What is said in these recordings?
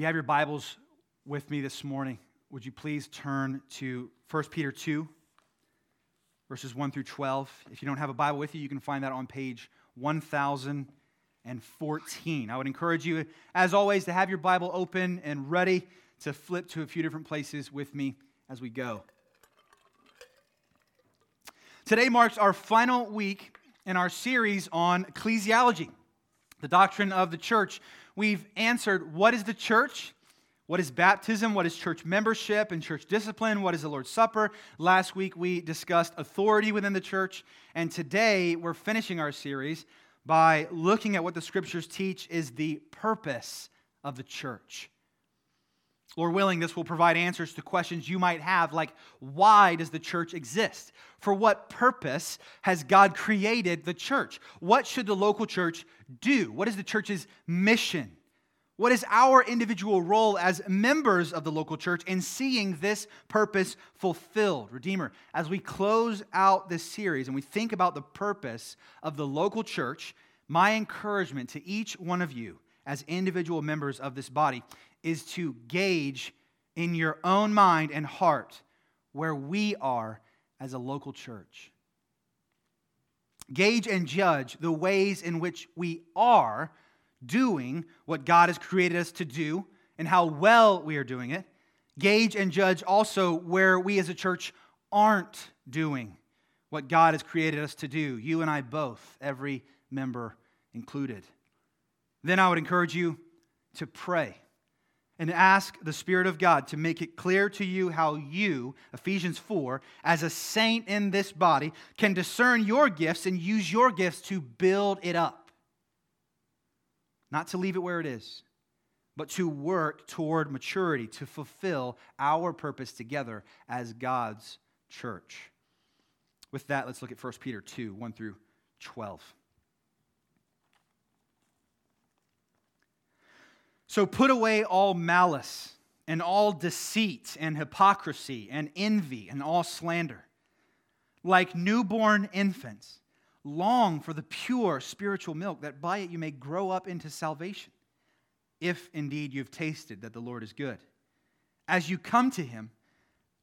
you have your Bibles with me this morning, would you please turn to 1 Peter 2, verses 1 through 12? If you don't have a Bible with you, you can find that on page 1014. I would encourage you, as always, to have your Bible open and ready to flip to a few different places with me as we go. Today marks our final week in our series on ecclesiology, the doctrine of the church. We've answered what is the church? What is baptism? What is church membership and church discipline? What is the Lord's Supper? Last week we discussed authority within the church. And today we're finishing our series by looking at what the scriptures teach is the purpose of the church. Lord willing, this will provide answers to questions you might have, like why does the church exist? For what purpose has God created the church? What should the local church do? What is the church's mission? What is our individual role as members of the local church in seeing this purpose fulfilled? Redeemer, as we close out this series and we think about the purpose of the local church, my encouragement to each one of you as individual members of this body is to gauge in your own mind and heart where we are as a local church. Gauge and judge the ways in which we are doing what God has created us to do and how well we are doing it. Gauge and judge also where we as a church aren't doing what God has created us to do, you and I both, every member included. Then I would encourage you to pray and ask the Spirit of God to make it clear to you how you, Ephesians 4, as a saint in this body, can discern your gifts and use your gifts to build it up. Not to leave it where it is, but to work toward maturity, to fulfill our purpose together as God's church. With that, let's look at 1 Peter 2 1 through 12. So put away all malice and all deceit and hypocrisy and envy and all slander. Like newborn infants, long for the pure spiritual milk, that by it you may grow up into salvation, if indeed you've tasted that the Lord is good. As you come to him,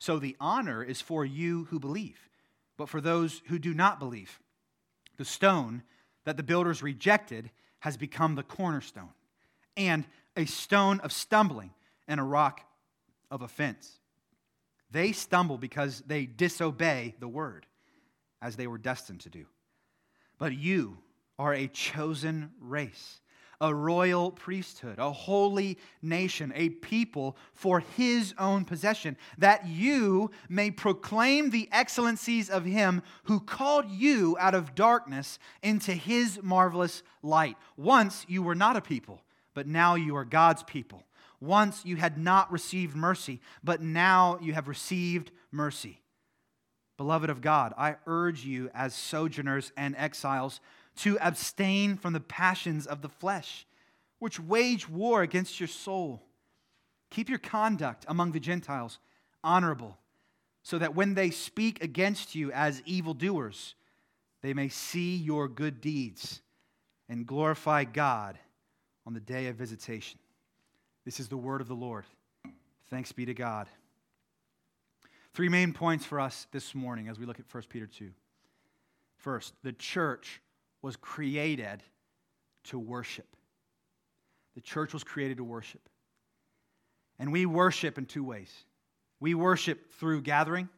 So the honor is for you who believe, but for those who do not believe. The stone that the builders rejected has become the cornerstone, and a stone of stumbling and a rock of offense. They stumble because they disobey the word, as they were destined to do. But you are a chosen race a royal priesthood, a holy nation, a people for his own possession, that you may proclaim the excellencies of him who called you out of darkness into his marvelous light. Once you were not a people, but now you are God's people. Once you had not received mercy, but now you have received mercy. Beloved of God, I urge you as sojourners and exiles to abstain from the passions of the flesh, which wage war against your soul. Keep your conduct among the Gentiles honorable, so that when they speak against you as evildoers, they may see your good deeds and glorify God on the day of visitation. This is the word of the Lord. Thanks be to God. Three main points for us this morning as we look at 1 Peter 2. First, the church was created to worship. The church was created to worship. And we worship in two ways we worship through gathering,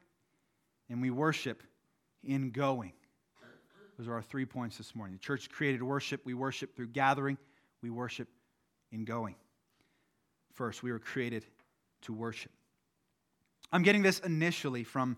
and we worship in going. Those are our three points this morning. The church created to worship. We worship through gathering. We worship in going. First, we were created to worship. I'm getting this initially from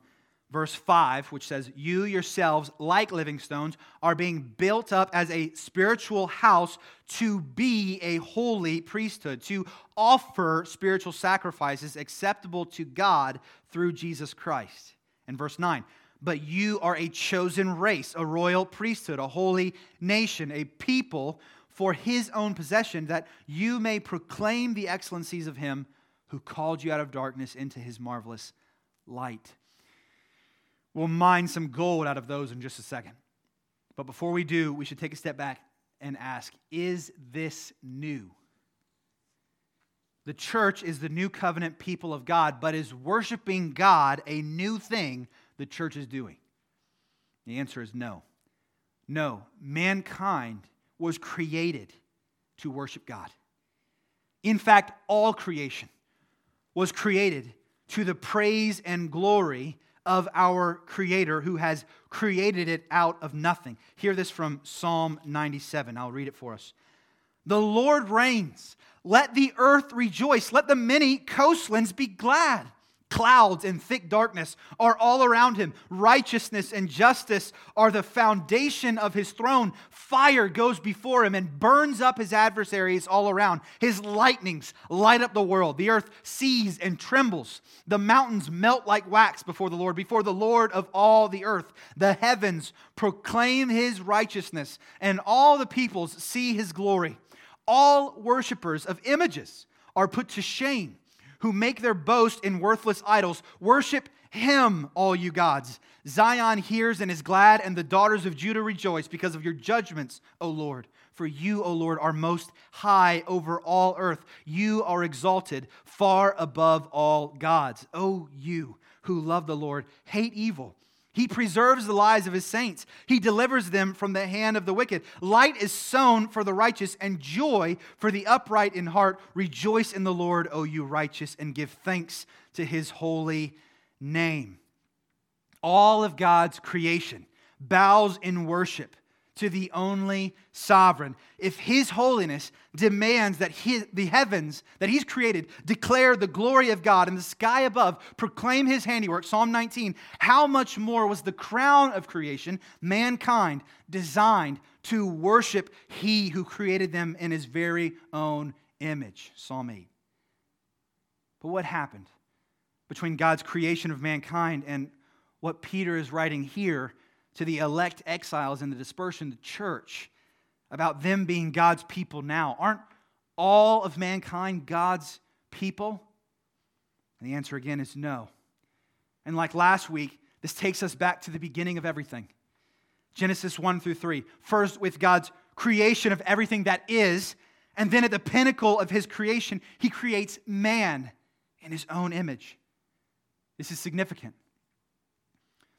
verse 5, which says, You yourselves, like living stones, are being built up as a spiritual house to be a holy priesthood, to offer spiritual sacrifices acceptable to God through Jesus Christ. And verse 9, but you are a chosen race, a royal priesthood, a holy nation, a people for his own possession, that you may proclaim the excellencies of him who called you out of darkness into his marvelous light. We'll mine some gold out of those in just a second. But before we do, we should take a step back and ask Is this new? The church is the new covenant people of God, but is worshiping God a new thing the church is doing? The answer is no. No. Mankind was created to worship God. In fact, all creation was created to the praise and glory of our Creator who has created it out of nothing. Hear this from Psalm 97. I'll read it for us. The Lord reigns. Let the earth rejoice. Let the many coastlands be glad. Clouds and thick darkness are all around him. Righteousness and justice are the foundation of his throne. Fire goes before him and burns up his adversaries all around. His lightnings light up the world. The earth sees and trembles. The mountains melt like wax before the Lord, before the Lord of all the earth. The heavens proclaim his righteousness, and all the peoples see his glory. All worshippers of images are put to shame who make their boast in worthless idols. Worship him, all you gods. Zion hears and is glad, and the daughters of Judah rejoice because of your judgments, O Lord. For you, O Lord, are most high over all earth. You are exalted far above all gods. O you who love the Lord, hate evil he preserves the lives of his saints. He delivers them from the hand of the wicked. Light is sown for the righteous, and joy for the upright in heart. Rejoice in the Lord, O you righteous, and give thanks to his holy name. All of God's creation bows in worship to the only sovereign. If his holiness demands that his, the heavens that he's created declare the glory of God and the sky above proclaim his handiwork, Psalm 19, how much more was the crown of creation, mankind, designed to worship he who created them in his very own image? Psalm 8. But what happened between God's creation of mankind and what Peter is writing here to the elect exiles in the dispersion, the church, about them being God's people now. Aren't all of mankind God's people? And the answer again is no. And like last week, this takes us back to the beginning of everything Genesis 1 through 3. First, with God's creation of everything that is, and then at the pinnacle of his creation, he creates man in his own image. This is significant.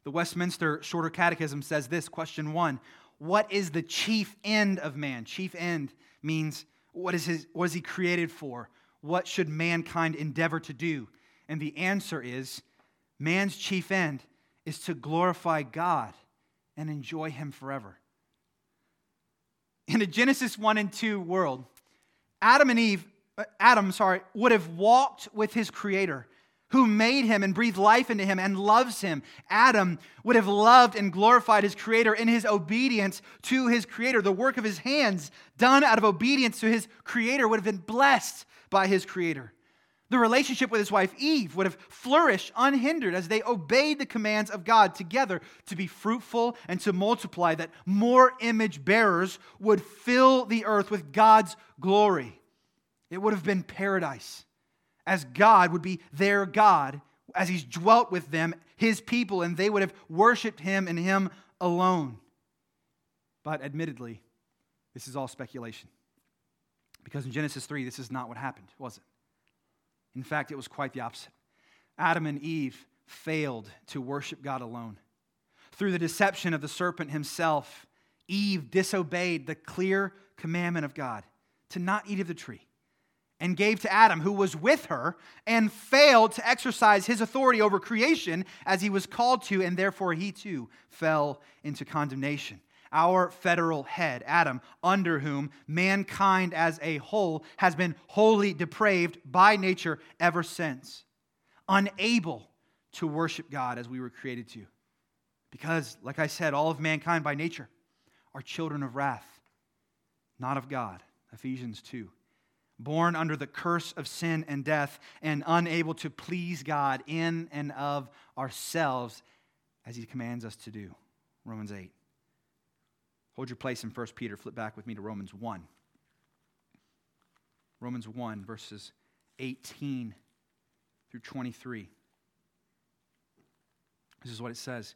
The Westminster Shorter Catechism says this question one What is the chief end of man? Chief end means what is, his, what is he created for? What should mankind endeavor to do? And the answer is man's chief end is to glorify God and enjoy him forever. In a Genesis 1 and 2 world, Adam and Eve, uh, Adam, sorry, would have walked with his creator who made him and breathed life into him and loves him. Adam would have loved and glorified his creator in his obedience to his creator. The work of his hands, done out of obedience to his creator, would have been blessed by his creator. The relationship with his wife Eve would have flourished unhindered as they obeyed the commands of God together to be fruitful and to multiply, that more image bearers would fill the earth with God's glory. It would have been paradise as God would be their God, as He's dwelt with them, His people, and they would have worshiped Him and Him alone. But admittedly, this is all speculation. Because in Genesis 3, this is not what happened, was it? In fact, it was quite the opposite. Adam and Eve failed to worship God alone. Through the deception of the serpent himself, Eve disobeyed the clear commandment of God to not eat of the tree and gave to Adam, who was with her, and failed to exercise his authority over creation as he was called to, and therefore he too fell into condemnation. Our federal head, Adam, under whom mankind as a whole has been wholly depraved by nature ever since, unable to worship God as we were created to. Because, like I said, all of mankind by nature are children of wrath, not of God. Ephesians 2. Born under the curse of sin and death, and unable to please God in and of ourselves as He commands us to do. Romans 8. Hold your place in 1 Peter. Flip back with me to Romans 1. Romans 1, verses 18 through 23. This is what it says.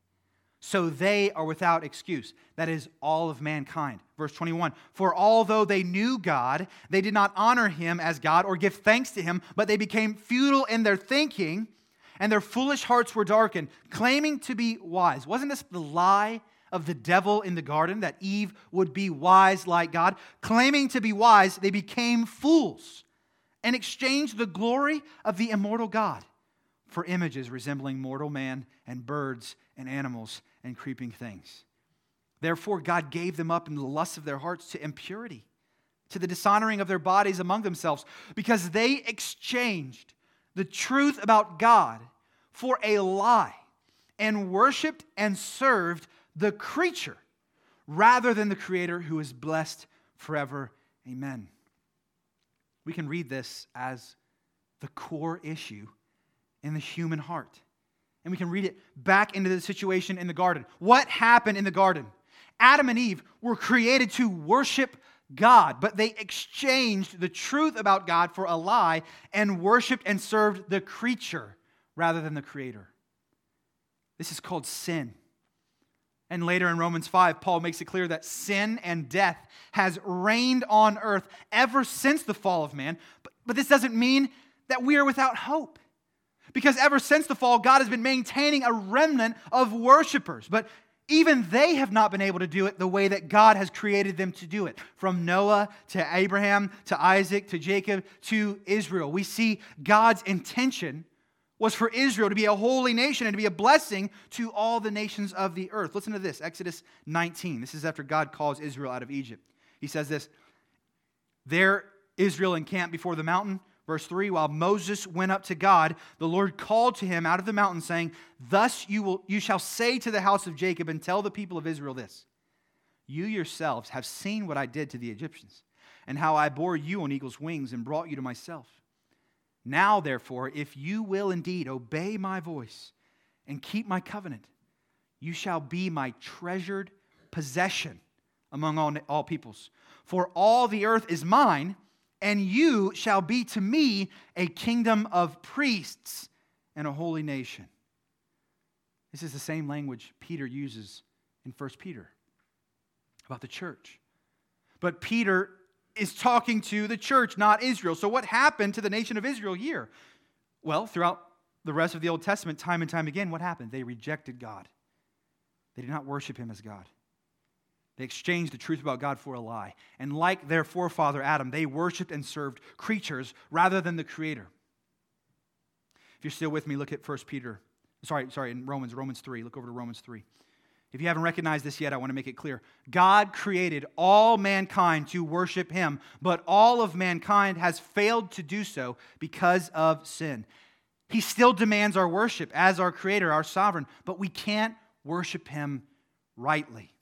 so they are without excuse. That is all of mankind. Verse 21 For although they knew God, they did not honor him as God or give thanks to him, but they became futile in their thinking, and their foolish hearts were darkened, claiming to be wise. Wasn't this the lie of the devil in the garden that Eve would be wise like God? Claiming to be wise, they became fools and exchanged the glory of the immortal God for images resembling mortal man and birds and animals and creeping things. Therefore, God gave them up in the lust of their hearts to impurity, to the dishonoring of their bodies among themselves, because they exchanged the truth about God for a lie and worshiped and served the creature rather than the Creator who is blessed forever. Amen. We can read this as the core issue in the human heart. And we can read it back into the situation in the garden. What happened in the garden? Adam and Eve were created to worship God, but they exchanged the truth about God for a lie and worshiped and served the creature rather than the creator. This is called sin. And later in Romans 5, Paul makes it clear that sin and death has reigned on earth ever since the fall of man. But, but this doesn't mean that we are without hope. Because ever since the fall, God has been maintaining a remnant of worshipers. But even they have not been able to do it the way that God has created them to do it. From Noah to Abraham to Isaac to Jacob to Israel. We see God's intention was for Israel to be a holy nation and to be a blessing to all the nations of the earth. Listen to this Exodus 19. This is after God calls Israel out of Egypt. He says this There Israel encamped before the mountain Verse 3 While Moses went up to God, the Lord called to him out of the mountain, saying, Thus you, will, you shall say to the house of Jacob and tell the people of Israel this You yourselves have seen what I did to the Egyptians, and how I bore you on eagle's wings and brought you to myself. Now, therefore, if you will indeed obey my voice and keep my covenant, you shall be my treasured possession among all, all peoples. For all the earth is mine and you shall be to me a kingdom of priests and a holy nation. This is the same language Peter uses in 1 Peter about the church. But Peter is talking to the church, not Israel. So, what happened to the nation of Israel here? Well, throughout the rest of the Old Testament, time and time again, what happened? They rejected God, they did not worship him as God. They exchanged the truth about God for a lie. And like their forefather Adam, they worshiped and served creatures rather than the Creator. If you're still with me, look at 1 Peter. Sorry, sorry, in Romans, Romans 3. Look over to Romans 3. If you haven't recognized this yet, I want to make it clear. God created all mankind to worship Him, but all of mankind has failed to do so because of sin. He still demands our worship as our Creator, our sovereign, but we can't worship Him rightly.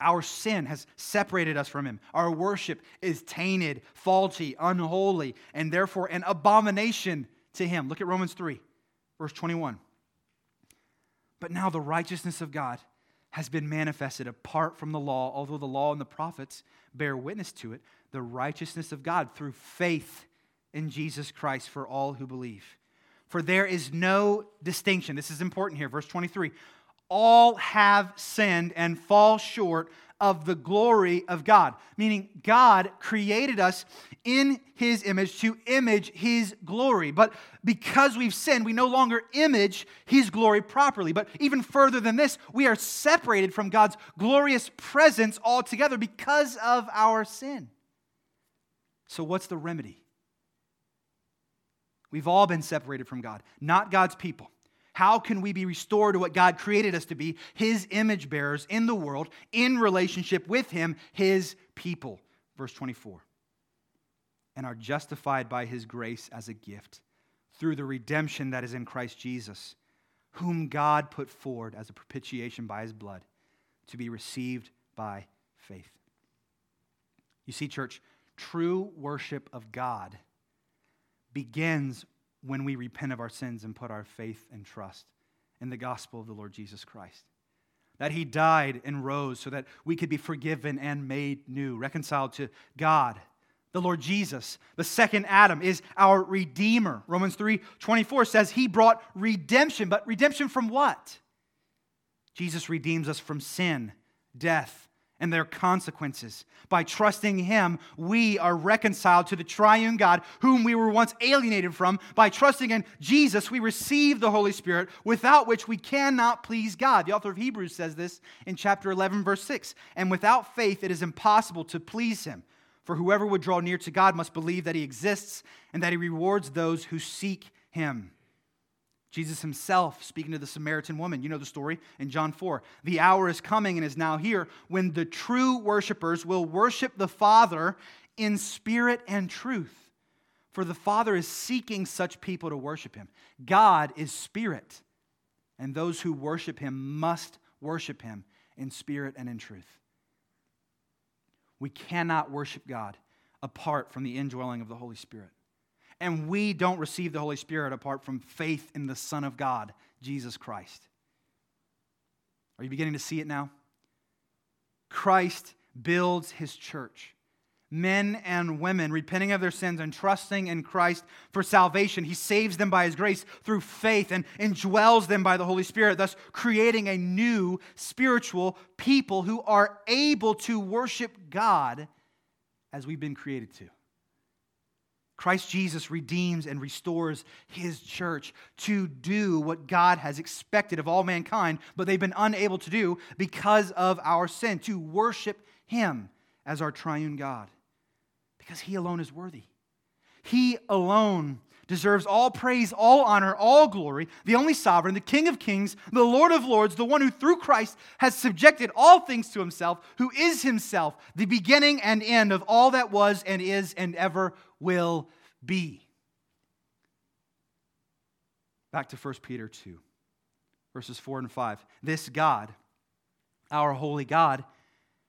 Our sin has separated us from Him. Our worship is tainted, faulty, unholy, and therefore an abomination to Him. Look at Romans 3, verse 21. But now the righteousness of God has been manifested apart from the law, although the law and the prophets bear witness to it, the righteousness of God through faith in Jesus Christ for all who believe. For there is no distinction. This is important here, verse 23 all have sinned and fall short of the glory of God. Meaning, God created us in his image to image his glory. But because we've sinned, we no longer image his glory properly. But even further than this, we are separated from God's glorious presence altogether because of our sin. So, what's the remedy? We've all been separated from God, not God's people. How can we be restored to what God created us to be, His image bearers in the world, in relationship with Him, His people? Verse 24. And are justified by His grace as a gift through the redemption that is in Christ Jesus, whom God put forward as a propitiation by His blood to be received by faith. You see, church, true worship of God begins when we repent of our sins and put our faith and trust in the gospel of the Lord Jesus Christ. That he died and rose so that we could be forgiven and made new, reconciled to God. The Lord Jesus, the second Adam, is our Redeemer. Romans 3 24 says he brought redemption, but redemption from what? Jesus redeems us from sin, death, and their consequences. By trusting Him, we are reconciled to the triune God whom we were once alienated from. By trusting in Jesus, we receive the Holy Spirit, without which we cannot please God. The author of Hebrews says this in chapter 11, verse 6. And without faith, it is impossible to please Him. For whoever would draw near to God must believe that He exists and that He rewards those who seek Him. Jesus himself speaking to the Samaritan woman. You know the story in John 4. The hour is coming and is now here when the true worshipers will worship the Father in spirit and truth. For the Father is seeking such people to worship him. God is spirit, and those who worship him must worship him in spirit and in truth. We cannot worship God apart from the indwelling of the Holy Spirit. And we don't receive the Holy Spirit apart from faith in the Son of God, Jesus Christ. Are you beginning to see it now? Christ builds his church. Men and women repenting of their sins and trusting in Christ for salvation. He saves them by his grace through faith and indwells them by the Holy Spirit, thus creating a new spiritual people who are able to worship God as we've been created to. Christ Jesus redeems and restores his church to do what God has expected of all mankind, but they've been unable to do because of our sin, to worship him as our triune God, because he alone is worthy. He alone deserves all praise, all honor, all glory, the only sovereign, the King of kings, the Lord of lords, the one who through Christ has subjected all things to himself, who is himself the beginning and end of all that was and is and ever will be. Back to 1 Peter 2, verses 4 and 5. This God, our holy God,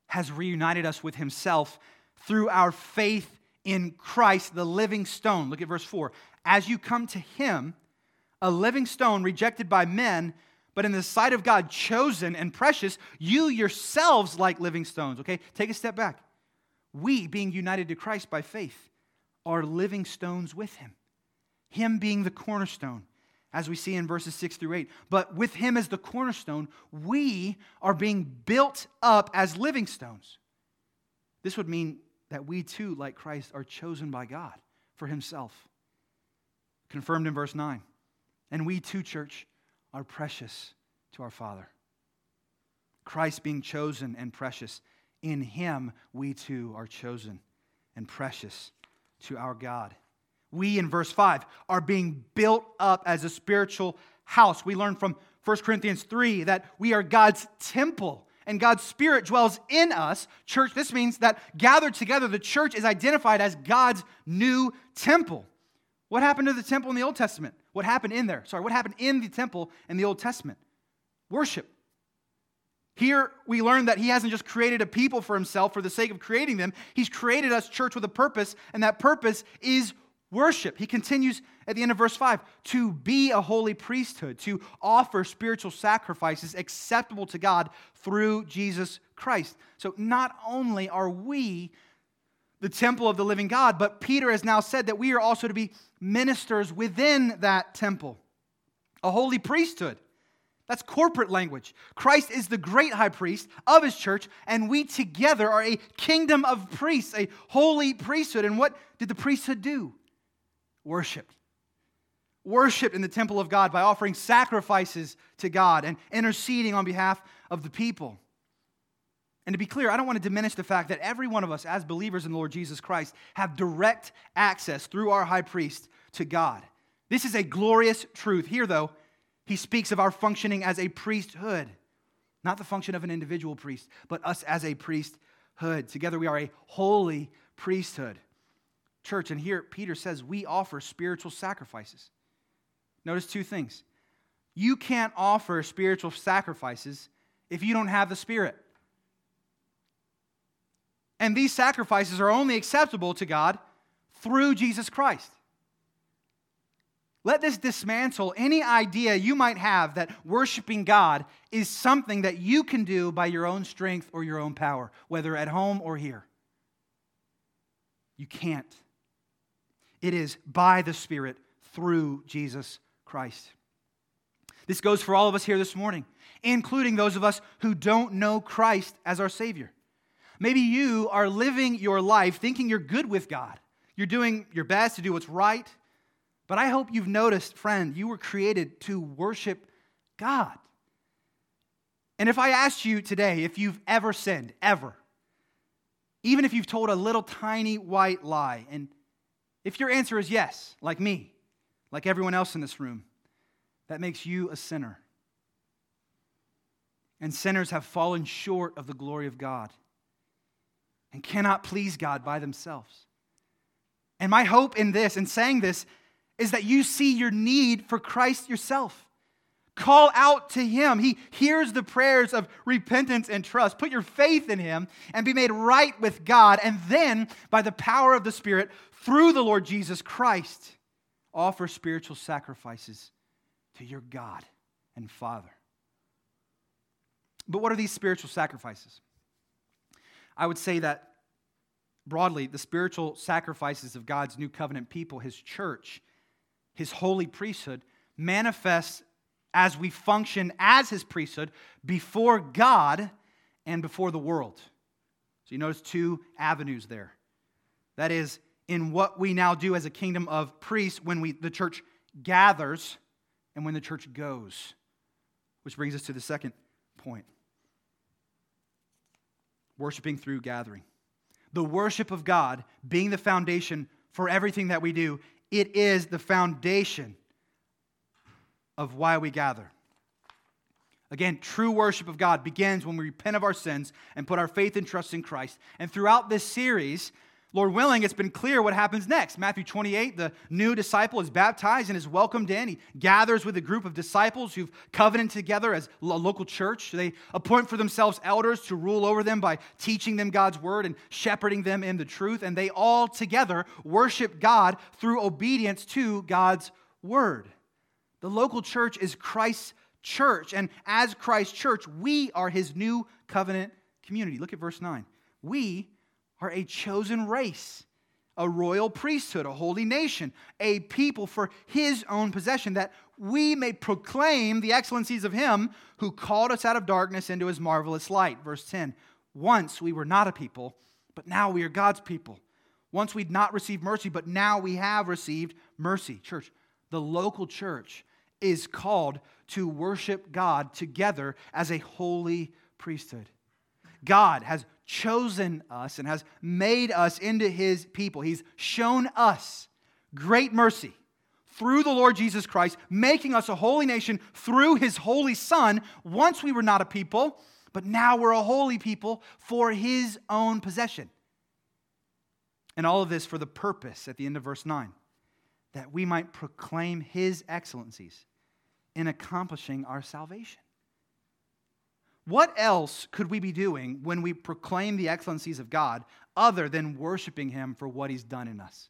has reunited us with himself through our faith in Christ, the living stone. Look at verse 4. As you come to him, a living stone rejected by men, but in the sight of God chosen and precious, you yourselves like living stones. Okay, take a step back. We, being united to Christ by faith, are living stones with him. Him being the cornerstone, as we see in verses 6 through 8. But with him as the cornerstone, we are being built up as living stones. This would mean that we too, like Christ, are chosen by God for himself. Confirmed in verse 9. And we too, church, are precious to our Father. Christ being chosen and precious, in him we too are chosen and precious to our God. We, in verse 5, are being built up as a spiritual house. We learn from 1 Corinthians 3 that we are God's temple and God's Spirit dwells in us. Church, this means that gathered together, the church is identified as God's new temple. What happened to the temple in the Old Testament? What happened in there? Sorry, what happened in the temple in the Old Testament? Worship. Here we learn that he hasn't just created a people for himself for the sake of creating them. He's created us, church, with a purpose, and that purpose is worship. He continues at the end of verse 5 to be a holy priesthood, to offer spiritual sacrifices acceptable to God through Jesus Christ. So not only are we the temple of the living God, but Peter has now said that we are also to be ministers within that temple, a holy priesthood. That's corporate language. Christ is the great high priest of his church, and we together are a kingdom of priests, a holy priesthood. And what did the priesthood do? Worship. Worship in the temple of God by offering sacrifices to God and interceding on behalf of the people. And to be clear, I don't want to diminish the fact that every one of us, as believers in the Lord Jesus Christ, have direct access through our high priest to God. This is a glorious truth. Here, though, he speaks of our functioning as a priesthood, not the function of an individual priest, but us as a priesthood. Together, we are a holy priesthood. Church, and here Peter says we offer spiritual sacrifices. Notice two things. You can't offer spiritual sacrifices if you don't have the Spirit. And these sacrifices are only acceptable to God through Jesus Christ. Let this dismantle any idea you might have that worshiping God is something that you can do by your own strength or your own power, whether at home or here. You can't. It is by the Spirit through Jesus Christ. This goes for all of us here this morning, including those of us who don't know Christ as our Savior. Maybe you are living your life thinking you're good with God. You're doing your best to do what's right but I hope you've noticed, friend, you were created to worship God. And if I asked you today if you've ever sinned, ever, even if you've told a little tiny white lie, and if your answer is yes, like me, like everyone else in this room, that makes you a sinner. And sinners have fallen short of the glory of God and cannot please God by themselves. And my hope in this, in saying this, is that you see your need for Christ yourself. Call out to Him. He hears the prayers of repentance and trust. Put your faith in Him and be made right with God. And then, by the power of the Spirit, through the Lord Jesus Christ, offer spiritual sacrifices to your God and Father. But what are these spiritual sacrifices? I would say that broadly, the spiritual sacrifices of God's new covenant people, His church, his holy priesthood, manifests as we function as his priesthood before God and before the world. So you notice two avenues there. That is, in what we now do as a kingdom of priests when we, the church gathers and when the church goes. Which brings us to the second point worshiping through gathering. The worship of God being the foundation for everything that we do it is the foundation of why we gather. Again, true worship of God begins when we repent of our sins and put our faith and trust in Christ. And throughout this series, Lord willing, it's been clear what happens next. Matthew 28, the new disciple is baptized and is welcomed in. He gathers with a group of disciples who've covenanted together as a local church. They appoint for themselves elders to rule over them by teaching them God's word and shepherding them in the truth. And they all together worship God through obedience to God's word. The local church is Christ's church. And as Christ's church, we are his new covenant community. Look at verse 9. We are a chosen race, a royal priesthood, a holy nation, a people for his own possession, that we may proclaim the excellencies of him who called us out of darkness into his marvelous light. Verse 10 Once we were not a people, but now we are God's people. Once we'd not received mercy, but now we have received mercy. Church, the local church is called to worship God together as a holy priesthood. God has chosen us and has made us into his people. He's shown us great mercy through the Lord Jesus Christ, making us a holy nation through his holy Son. Once we were not a people, but now we're a holy people for his own possession. And all of this for the purpose, at the end of verse 9, that we might proclaim his excellencies in accomplishing our salvation. What else could we be doing when we proclaim the excellencies of God other than worshiping Him for what He's done in us?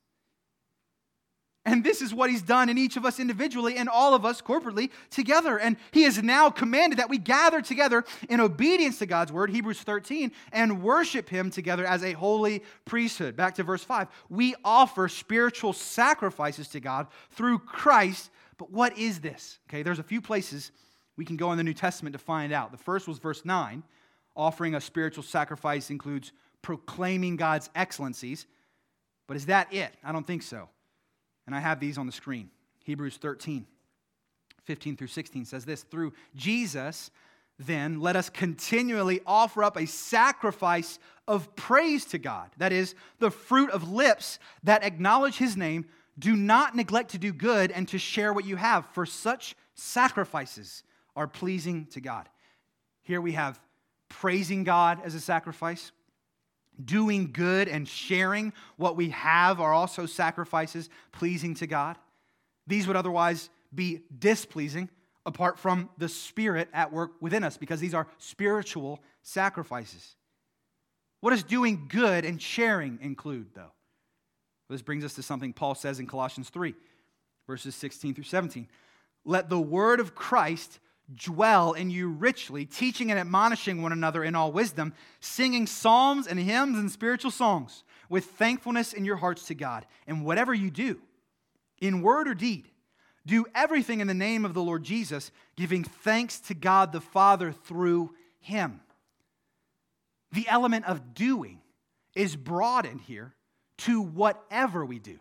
And this is what he's done in each of us individually and all of us corporately together. And he has now commanded that we gather together in obedience to God's word, Hebrews 13, and worship him together as a holy priesthood. Back to verse 5. We offer spiritual sacrifices to God through Christ. But what is this? Okay, there's a few places We can go in the New Testament to find out. The first was verse 9. Offering a spiritual sacrifice includes proclaiming God's excellencies. But is that it? I don't think so. And I have these on the screen. Hebrews 13, 15 through 16 says this Through Jesus, then, let us continually offer up a sacrifice of praise to God. That is, the fruit of lips that acknowledge his name. Do not neglect to do good and to share what you have, for such sacrifices are pleasing to God. Here we have praising God as a sacrifice. Doing good and sharing what we have are also sacrifices pleasing to God. These would otherwise be displeasing apart from the Spirit at work within us because these are spiritual sacrifices. What does doing good and sharing include, though? This brings us to something Paul says in Colossians 3, verses 16 through 17. Let the word of Christ dwell in you richly, teaching and admonishing one another in all wisdom, singing psalms and hymns and spiritual songs with thankfulness in your hearts to God. And whatever you do, in word or deed, do everything in the name of the Lord Jesus, giving thanks to God the Father through him. The element of doing is broadened here to whatever we do.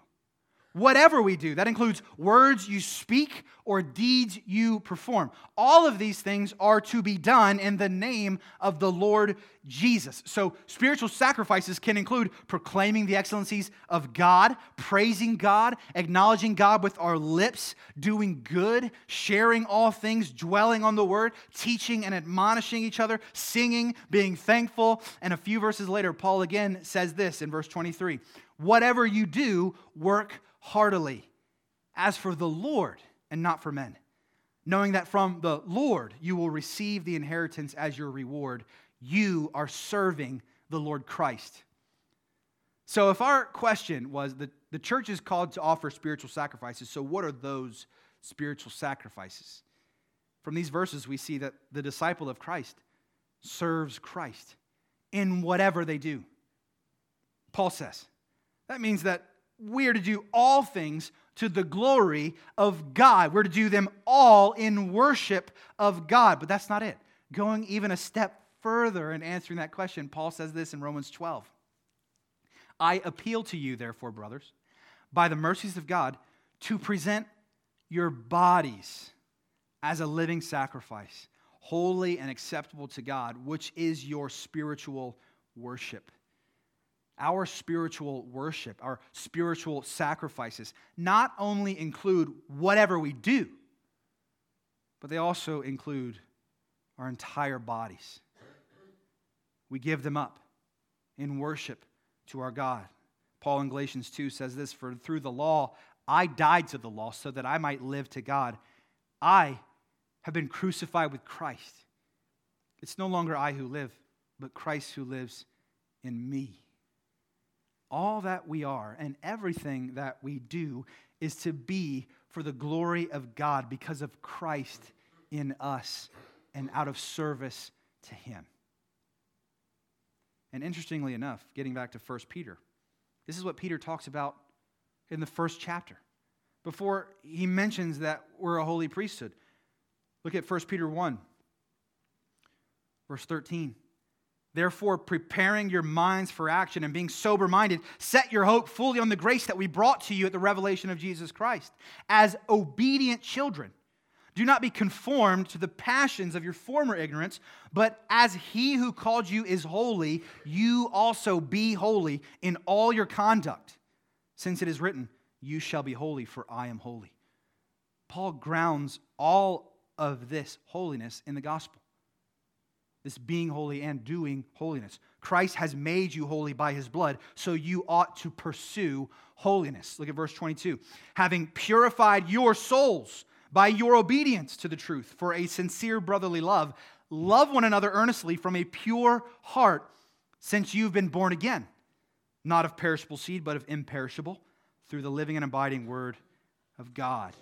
Whatever we do, that includes words you speak or deeds you perform. All of these things are to be done in the name of the Lord Jesus. So, spiritual sacrifices can include proclaiming the excellencies of God, praising God, acknowledging God with our lips, doing good, sharing all things, dwelling on the word, teaching and admonishing each other, singing, being thankful. And a few verses later, Paul again says this in verse 23 Whatever you do, work heartily, as for the Lord and not for men, knowing that from the Lord you will receive the inheritance as your reward. You are serving the Lord Christ. So, if our question was that the church is called to offer spiritual sacrifices, so what are those spiritual sacrifices? From these verses, we see that the disciple of Christ serves Christ in whatever they do. Paul says that means that we are to do all things to the glory of God. We're to do them all in worship of God. But that's not it. Going even a step further in answering that question, Paul says this in Romans 12. I appeal to you, therefore, brothers, by the mercies of God, to present your bodies as a living sacrifice, holy and acceptable to God, which is your spiritual worship our spiritual worship, our spiritual sacrifices, not only include whatever we do, but they also include our entire bodies. We give them up in worship to our God. Paul in Galatians 2 says this For through the law, I died to the law so that I might live to God. I have been crucified with Christ. It's no longer I who live, but Christ who lives in me all that we are and everything that we do is to be for the glory of God because of Christ in us and out of service to Him. And interestingly enough, getting back to 1 Peter, this is what Peter talks about in the first chapter before he mentions that we're a holy priesthood. Look at 1 Peter 1, verse 13. Therefore, preparing your minds for action and being sober minded, set your hope fully on the grace that we brought to you at the revelation of Jesus Christ. As obedient children, do not be conformed to the passions of your former ignorance, but as he who called you is holy, you also be holy in all your conduct, since it is written, You shall be holy, for I am holy. Paul grounds all of this holiness in the gospel this being holy and doing holiness. Christ has made you holy by his blood, so you ought to pursue holiness. Look at verse 22. Having purified your souls by your obedience to the truth for a sincere brotherly love, love one another earnestly from a pure heart, since you've been born again, not of perishable seed, but of imperishable, through the living and abiding word of God.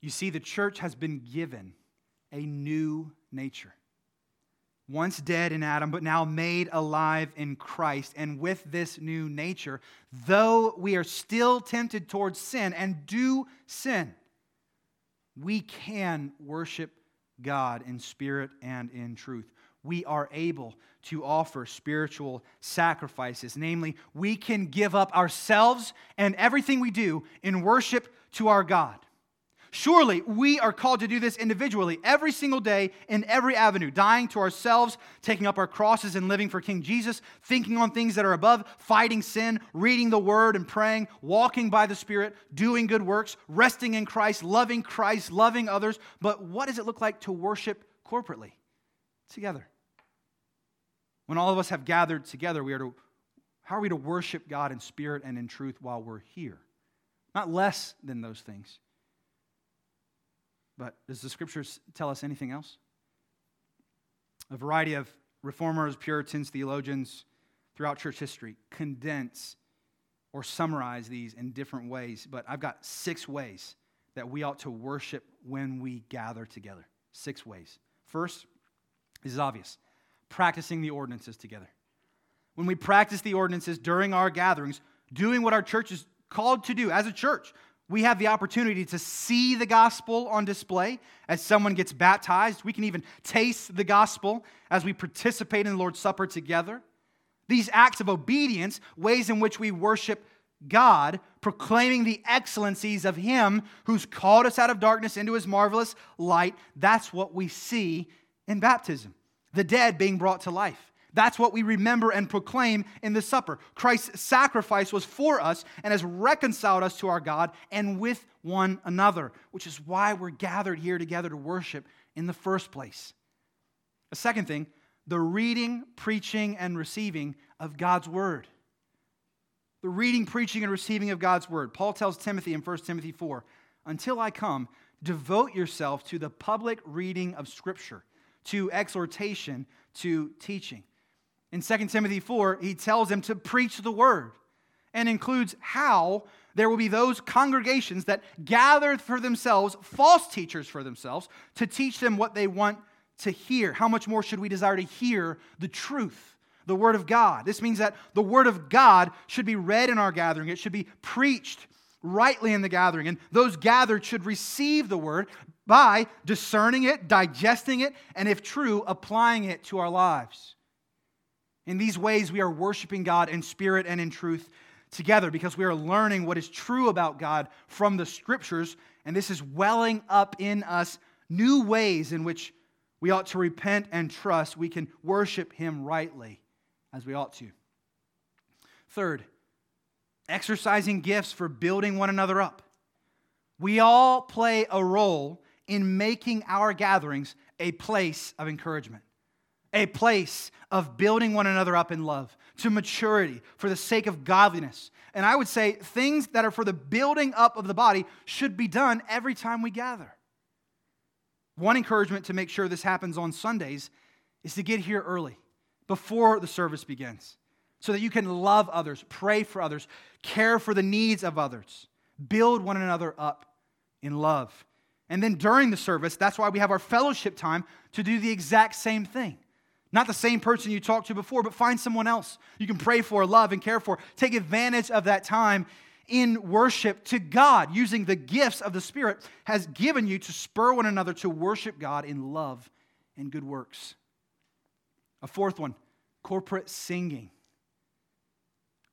You see, the church has been given a new nature. Once dead in Adam, but now made alive in Christ. And with this new nature, though we are still tempted towards sin and do sin, we can worship God in spirit and in truth. We are able to offer spiritual sacrifices. Namely, we can give up ourselves and everything we do in worship to our God. Surely we are called to do this individually every single day in every avenue, dying to ourselves, taking up our crosses and living for King Jesus, thinking on things that are above, fighting sin, reading the word and praying, walking by the Spirit, doing good works, resting in Christ, loving Christ, loving others. But what does it look like to worship corporately? Together. When all of us have gathered together, we are to how are we to worship God in spirit and in truth while we're here? Not less than those things. But does the scriptures tell us anything else? A variety of reformers, Puritans, theologians throughout church history condense or summarize these in different ways, but I've got six ways that we ought to worship when we gather together. Six ways. First, this is obvious practicing the ordinances together. When we practice the ordinances during our gatherings, doing what our church is called to do as a church, we have the opportunity to see the gospel on display as someone gets baptized. We can even taste the gospel as we participate in the Lord's Supper together. These acts of obedience, ways in which we worship God, proclaiming the excellencies of Him who's called us out of darkness into His marvelous light, that's what we see in baptism. The dead being brought to life that's what we remember and proclaim in the supper. Christ's sacrifice was for us and has reconciled us to our God and with one another, which is why we're gathered here together to worship in the first place. A second thing, the reading, preaching, and receiving of God's word. The reading, preaching, and receiving of God's word. Paul tells Timothy in 1 Timothy 4 Until I come, devote yourself to the public reading of Scripture, to exhortation, to teaching. In 2 Timothy 4, he tells them to preach the word and includes how there will be those congregations that gather for themselves false teachers for themselves to teach them what they want to hear. How much more should we desire to hear the truth, the Word of God? This means that the Word of God should be read in our gathering, it should be preached rightly in the gathering, and those gathered should receive the Word by discerning it, digesting it, and if true, applying it to our lives. In these ways, we are worshiping God in spirit and in truth together because we are learning what is true about God from the scriptures, and this is welling up in us new ways in which we ought to repent and trust we can worship Him rightly as we ought to. Third, exercising gifts for building one another up. We all play a role in making our gatherings a place of encouragement a place of building one another up in love, to maturity, for the sake of godliness. And I would say things that are for the building up of the body should be done every time we gather. One encouragement to make sure this happens on Sundays is to get here early, before the service begins, so that you can love others, pray for others, care for the needs of others, build one another up in love. And then during the service, that's why we have our fellowship time to do the exact same thing. Not the same person you talked to before, but find someone else you can pray for, love, and care for. Take advantage of that time in worship to God, using the gifts of the Spirit has given you to spur one another to worship God in love and good works. A fourth one, corporate singing.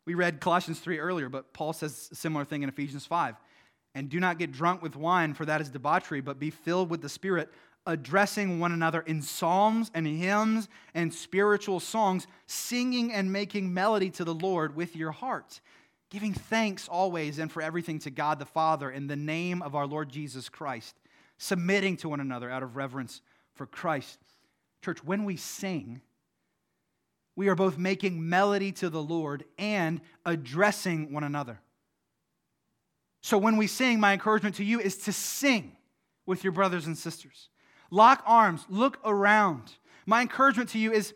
We read Colossians 3 earlier, but Paul says a similar thing in Ephesians 5. And do not get drunk with wine, for that is debauchery, but be filled with the Spirit addressing one another in psalms and hymns and spiritual songs, singing and making melody to the Lord with your heart, giving thanks always and for everything to God the Father in the name of our Lord Jesus Christ, submitting to one another out of reverence for Christ. Church, when we sing, we are both making melody to the Lord and addressing one another. So when we sing, my encouragement to you is to sing with your brothers and sisters. Lock arms, look around. My encouragement to you is,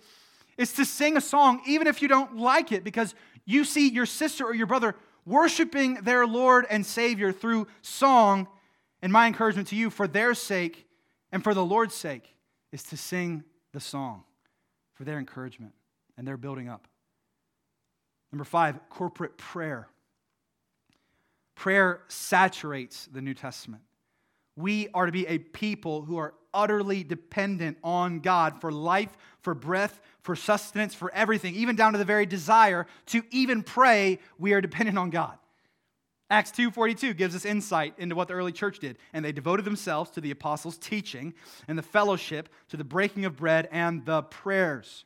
is to sing a song, even if you don't like it, because you see your sister or your brother worshiping their Lord and Savior through song. And my encouragement to you, for their sake and for the Lord's sake, is to sing the song for their encouragement and their building up. Number five, corporate prayer. Prayer saturates the New Testament. We are to be a people who are utterly dependent on God for life, for breath, for sustenance, for everything, even down to the very desire to even pray, we are dependent on God. Acts 2:42 gives us insight into what the early church did, and they devoted themselves to the apostles' teaching and the fellowship, to the breaking of bread and the prayers.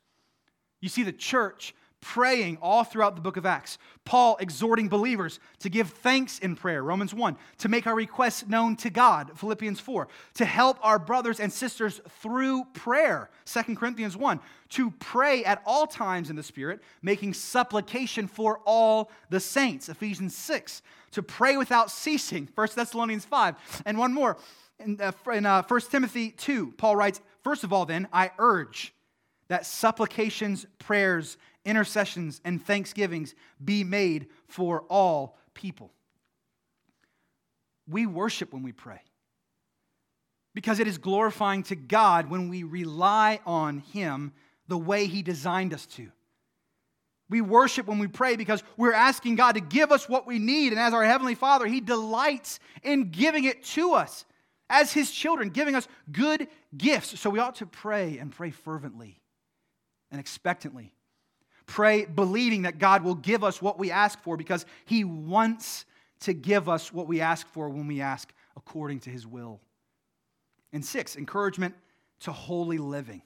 You see the church praying all throughout the book of Acts. Paul exhorting believers to give thanks in prayer, Romans 1, to make our requests known to God, Philippians 4, to help our brothers and sisters through prayer, 2 Corinthians 1, to pray at all times in the Spirit, making supplication for all the saints, Ephesians 6, to pray without ceasing, 1 Thessalonians 5, and one more. In, uh, in uh, 1 Timothy 2, Paul writes, First of all, then, I urge that supplications, prayers, intercessions, and thanksgivings be made for all people. We worship when we pray because it is glorifying to God when we rely on Him the way He designed us to. We worship when we pray because we're asking God to give us what we need. And as our Heavenly Father, He delights in giving it to us as His children, giving us good gifts. So we ought to pray and pray fervently and expectantly. Pray believing that God will give us what we ask for because He wants to give us what we ask for when we ask according to His will. And six, encouragement to holy living.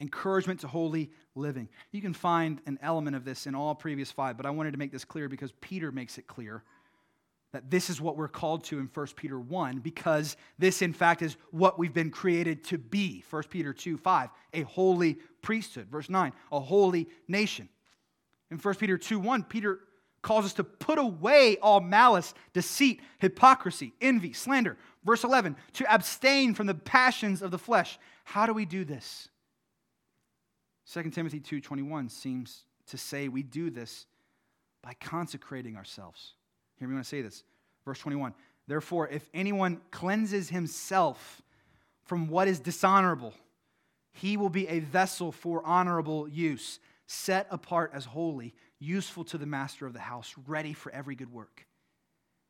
Encouragement to holy living. You can find an element of this in all previous five, but I wanted to make this clear because Peter makes it clear that this is what we're called to in 1 Peter 1 because this, in fact, is what we've been created to be. 1 Peter 2 5, a holy priesthood. Verse 9, a holy nation. In 1 Peter 2 1, Peter calls us to put away all malice, deceit, hypocrisy, envy, slander. Verse 11, to abstain from the passions of the flesh. How do we do this? 2 Timothy 2:21 seems to say we do this by consecrating ourselves Hear me when I say this. Verse 21 Therefore, if anyone cleanses himself from what is dishonorable, he will be a vessel for honorable use, set apart as holy, useful to the master of the house, ready for every good work.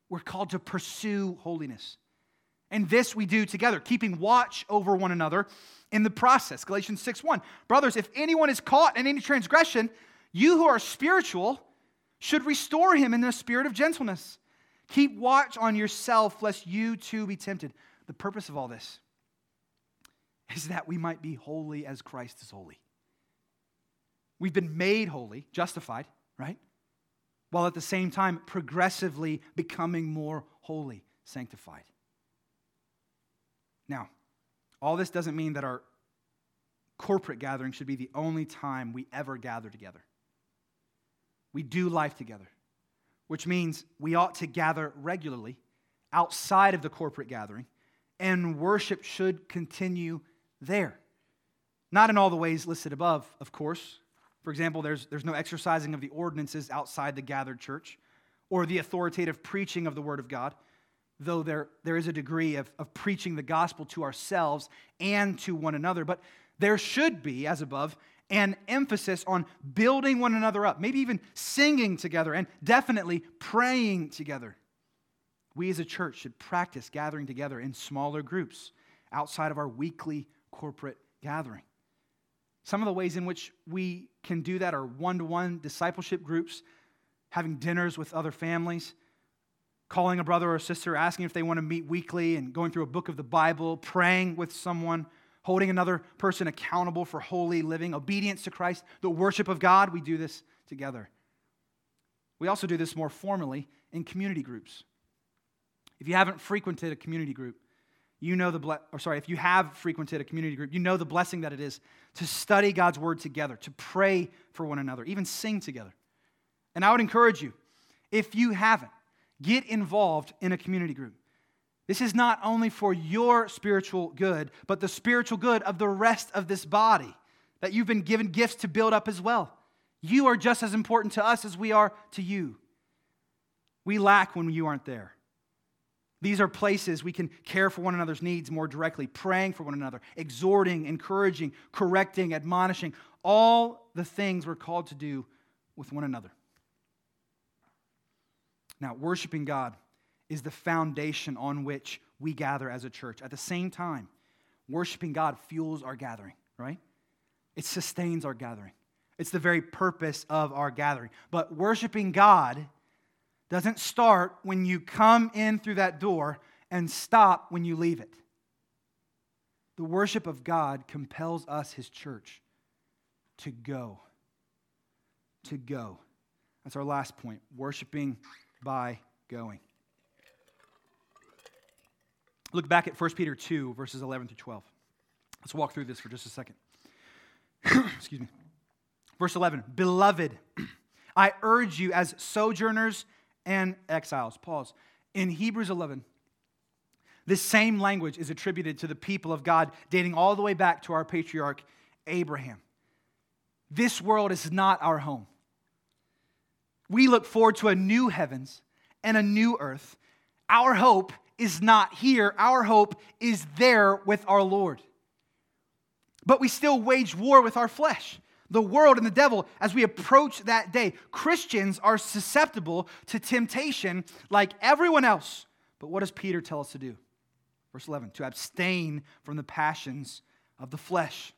We're called to pursue holiness. And this we do together, keeping watch over one another in the process. Galatians 6 1. Brothers, if anyone is caught in any transgression, you who are spiritual should restore him in the spirit of gentleness. Keep watch on yourself, lest you too be tempted. The purpose of all this is that we might be holy as Christ is holy. We've been made holy, justified, right? While at the same time progressively becoming more holy, sanctified. Now, all this doesn't mean that our corporate gathering should be the only time we ever gather together. We do life together, which means we ought to gather regularly outside of the corporate gathering, and worship should continue there. Not in all the ways listed above, of course. For example, there's, there's no exercising of the ordinances outside the gathered church or the authoritative preaching of the Word of God, though there, there is a degree of, of preaching the gospel to ourselves and to one another. But there should be, as above, an emphasis on building one another up, maybe even singing together, and definitely praying together. We as a church should practice gathering together in smaller groups outside of our weekly corporate gathering. Some of the ways in which we can do that are one to one discipleship groups, having dinners with other families, calling a brother or sister, asking if they want to meet weekly, and going through a book of the Bible, praying with someone holding another person accountable for holy living, obedience to Christ, the worship of God, we do this together. We also do this more formally in community groups. If you haven't frequented a community group, you know the ble- or sorry, if you have frequented a community group, you know the blessing that it is to study God's word together, to pray for one another, even sing together. And I would encourage you, if you haven't, get involved in a community group. This is not only for your spiritual good, but the spiritual good of the rest of this body that you've been given gifts to build up as well. You are just as important to us as we are to you. We lack when you aren't there. These are places we can care for one another's needs more directly, praying for one another, exhorting, encouraging, correcting, admonishing, all the things we're called to do with one another. Now, worshiping God is the foundation on which we gather as a church. At the same time, worshiping God fuels our gathering, right? It sustains our gathering. It's the very purpose of our gathering. But worshiping God doesn't start when you come in through that door and stop when you leave it. The worship of God compels us, his church, to go. To go. That's our last point worshiping by going. Look back at 1 Peter 2, verses 11 through 12. Let's walk through this for just a second. Excuse me. Verse 11 Beloved, I urge you as sojourners and exiles. Pause. In Hebrews 11, this same language is attributed to the people of God dating all the way back to our patriarch Abraham. This world is not our home. We look forward to a new heavens and a new earth. Our hope is not here, our hope is there with our Lord. But we still wage war with our flesh, the world, and the devil as we approach that day. Christians are susceptible to temptation like everyone else. But what does Peter tell us to do? Verse 11 to abstain from the passions of the flesh,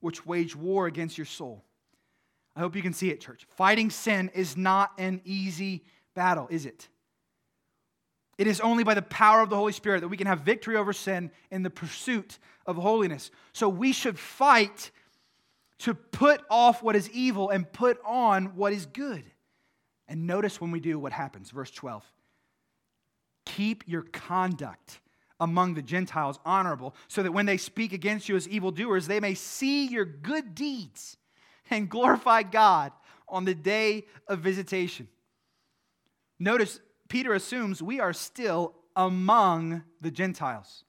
which wage war against your soul. I hope you can see it, church. Fighting sin is not an easy battle, is it? It is only by the power of the Holy Spirit that we can have victory over sin in the pursuit of holiness. So we should fight to put off what is evil and put on what is good. And notice when we do what happens. Verse 12. Keep your conduct among the Gentiles honorable, so that when they speak against you as evildoers, they may see your good deeds and glorify God on the day of visitation. Notice Peter assumes we are still among the Gentiles.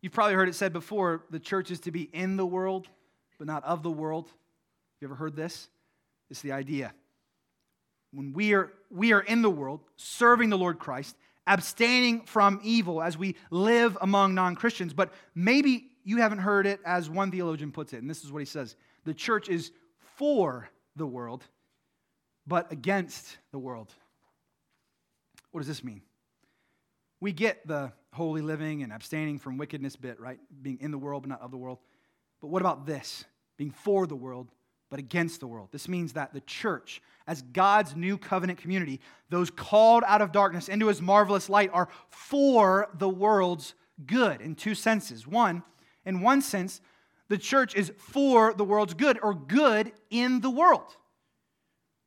You've probably heard it said before the church is to be in the world, but not of the world. Have you ever heard this? It's the idea. When we are, we are in the world, serving the Lord Christ, abstaining from evil as we live among non Christians. But maybe you haven't heard it as one theologian puts it, and this is what he says the church is for the world, but against the world. What does this mean? We get the holy living and abstaining from wickedness bit, right? Being in the world but not of the world. But what about this? Being for the world but against the world. This means that the church, as God's new covenant community, those called out of darkness into his marvelous light, are for the world's good in two senses. One, in one sense, the church is for the world's good or good in the world.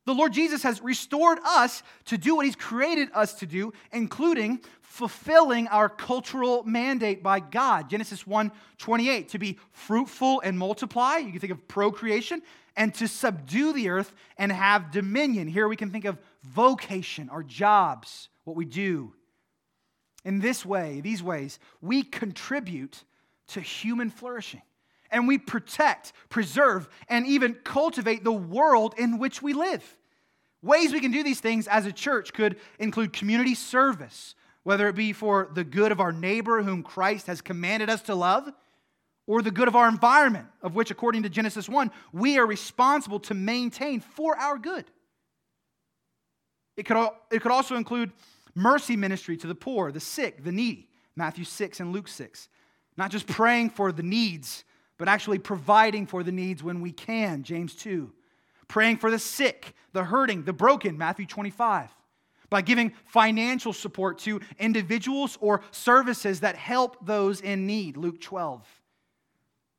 The Lord Jesus has restored us to do what He's created us to do, including fulfilling our cultural mandate by God. Genesis 1 28, to be fruitful and multiply. You can think of procreation, and to subdue the earth and have dominion. Here we can think of vocation, our jobs, what we do. In this way, these ways, we contribute to human flourishing and we protect, preserve, and even cultivate the world in which we live. Ways we can do these things as a church could include community service, whether it be for the good of our neighbor whom Christ has commanded us to love, or the good of our environment, of which, according to Genesis 1, we are responsible to maintain for our good. It could, it could also include mercy ministry to the poor, the sick, the needy, Matthew 6 and Luke 6. Not just praying for the needs but actually providing for the needs when we can, James 2. Praying for the sick, the hurting, the broken, Matthew 25. By giving financial support to individuals or services that help those in need, Luke 12.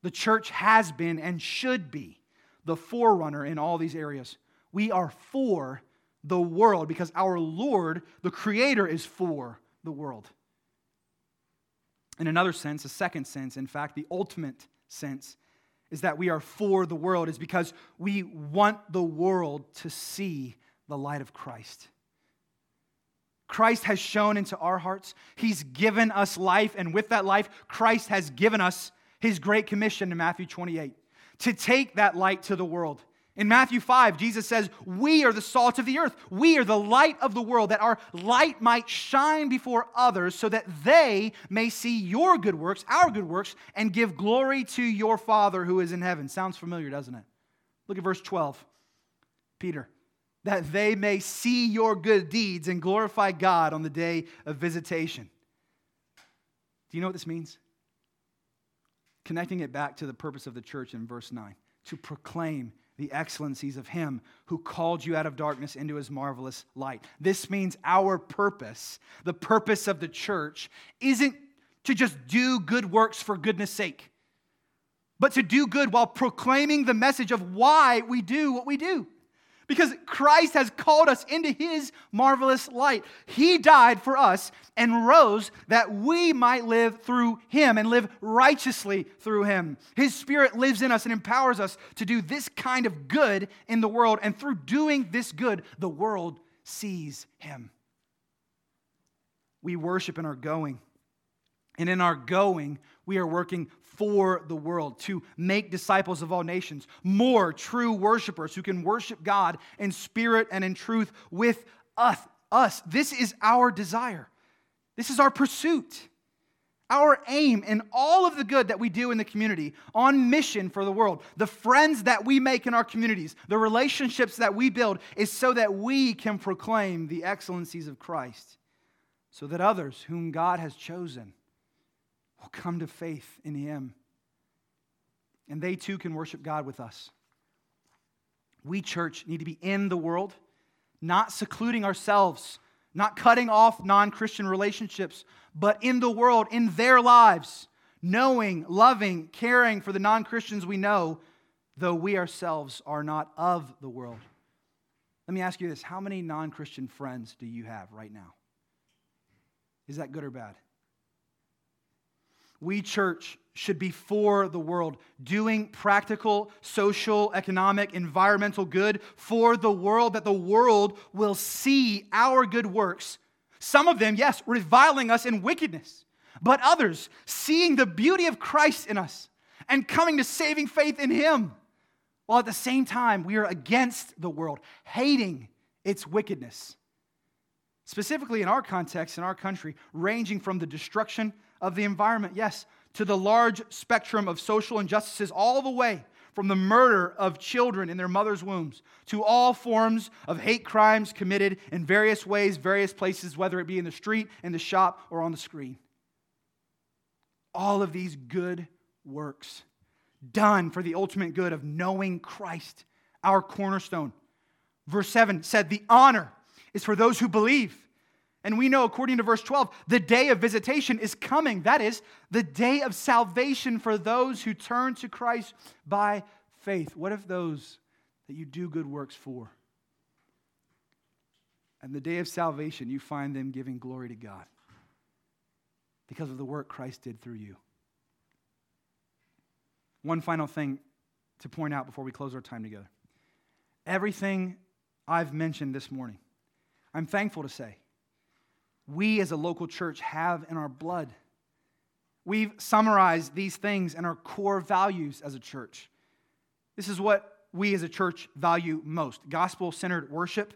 The church has been and should be the forerunner in all these areas. We are for the world because our Lord, the Creator, is for the world. In another sense, a second sense, in fact, the ultimate sense is that we are for the world is because we want the world to see the light of Christ. Christ has shown into our hearts. He's given us life, and with that life, Christ has given us his great commission in Matthew 28 to take that light to the world. In Matthew 5, Jesus says, We are the salt of the earth. We are the light of the world, that our light might shine before others, so that they may see your good works, our good works, and give glory to your Father who is in heaven. Sounds familiar, doesn't it? Look at verse 12. Peter, that they may see your good deeds and glorify God on the day of visitation. Do you know what this means? Connecting it back to the purpose of the church in verse 9 to proclaim the excellencies of Him who called you out of darkness into His marvelous light. This means our purpose, the purpose of the church, isn't to just do good works for goodness sake, but to do good while proclaiming the message of why we do what we do. Because Christ has called us into his marvelous light. He died for us and rose that we might live through him and live righteously through him. His spirit lives in us and empowers us to do this kind of good in the world. And through doing this good, the world sees him. We worship in our going. And in our going, we are working for the world, to make disciples of all nations, more true worshipers who can worship God in spirit and in truth with us. us. This is our desire. This is our pursuit. Our aim in all of the good that we do in the community, on mission for the world, the friends that we make in our communities, the relationships that we build, is so that we can proclaim the excellencies of Christ, so that others whom God has chosen will come to faith in Him. And they too can worship God with us. We, church, need to be in the world, not secluding ourselves, not cutting off non Christian relationships, but in the world, in their lives, knowing, loving, caring for the non Christians we know, though we ourselves are not of the world. Let me ask you this how many non Christian friends do you have right now? Is that good or bad? We, church, should be for the world, doing practical, social, economic, environmental good for the world, that the world will see our good works. Some of them, yes, reviling us in wickedness, but others seeing the beauty of Christ in us and coming to saving faith in Him, while at the same time we are against the world, hating its wickedness. Specifically in our context, in our country, ranging from the destruction of the environment, yes, to the large spectrum of social injustices, all the way from the murder of children in their mother's wombs to all forms of hate crimes committed in various ways, various places, whether it be in the street, in the shop, or on the screen. All of these good works done for the ultimate good of knowing Christ, our cornerstone. Verse 7 said, The honor is for those who believe. And we know, according to verse 12, the day of visitation is coming. That is, the day of salvation for those who turn to Christ by faith. What if those that you do good works for? And the day of salvation, you find them giving glory to God because of the work Christ did through you. One final thing to point out before we close our time together. Everything I've mentioned this morning, I'm thankful to say we as a local church have in our blood. We've summarized these things in our core values as a church. This is what we as a church value most gospel centered worship,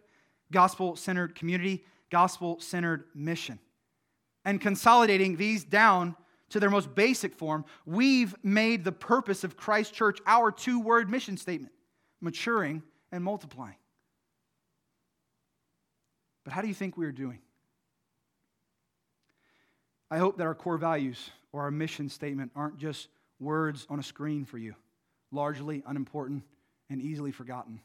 gospel centered community, gospel centered mission. And consolidating these down to their most basic form, we've made the purpose of Christ Church our two word mission statement maturing and multiplying. But how do you think we are doing? I hope that our core values or our mission statement aren't just words on a screen for you, largely unimportant and easily forgotten.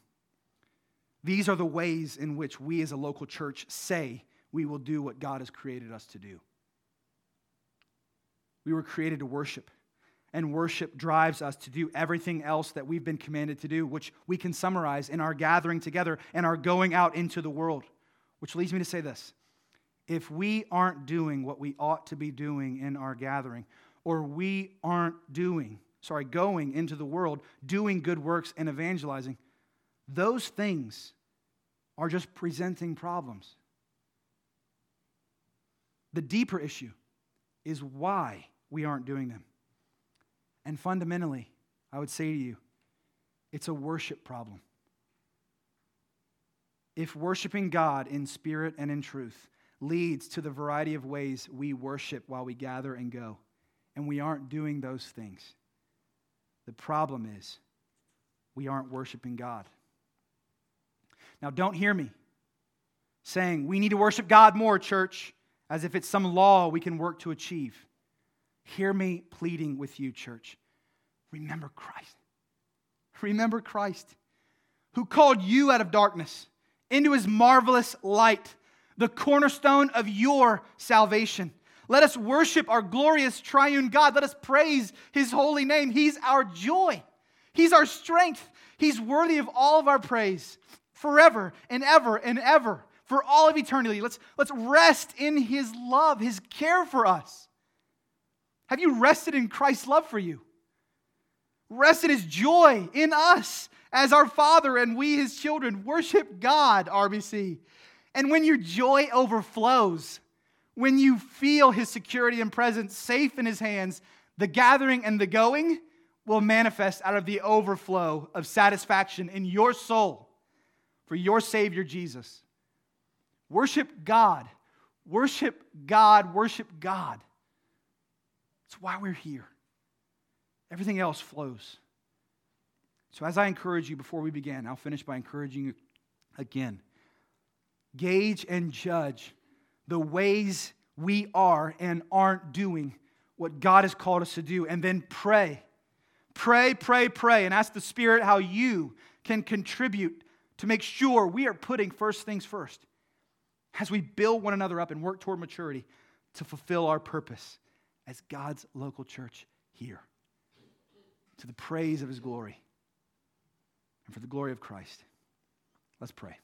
These are the ways in which we as a local church say we will do what God has created us to do. We were created to worship, and worship drives us to do everything else that we've been commanded to do, which we can summarize in our gathering together and our going out into the world. Which leads me to say this if we aren't doing what we ought to be doing in our gathering, or we aren't doing, sorry, going into the world, doing good works and evangelizing, those things are just presenting problems. The deeper issue is why we aren't doing them. And fundamentally, I would say to you, it's a worship problem. If worshiping God in spirit and in truth leads to the variety of ways we worship while we gather and go. And we aren't doing those things. The problem is we aren't worshiping God. Now, don't hear me saying we need to worship God more, church, as if it's some law we can work to achieve. Hear me pleading with you, church. Remember Christ. Remember Christ, who called you out of darkness into his marvelous light, the cornerstone of your salvation. Let us worship our glorious triune God. Let us praise his holy name. He's our joy, he's our strength. He's worthy of all of our praise forever and ever and ever for all of eternity. Let's, let's rest in his love, his care for us. Have you rested in Christ's love for you? Rest in his joy in us as our Father and we his children. Worship God, RBC. And when your joy overflows, when you feel his security and presence safe in his hands, the gathering and the going will manifest out of the overflow of satisfaction in your soul for your Savior Jesus. Worship God. Worship God. Worship God. That's why we're here. Everything else flows. So, as I encourage you before we begin, I'll finish by encouraging you again. Gauge and judge the ways we are and aren't doing what God has called us to do, and then pray. Pray, pray, pray, and ask the Spirit how you can contribute to make sure we are putting first things first as we build one another up and work toward maturity to fulfill our purpose as God's local church here to the praise of his glory and for the glory of Christ. Let's pray.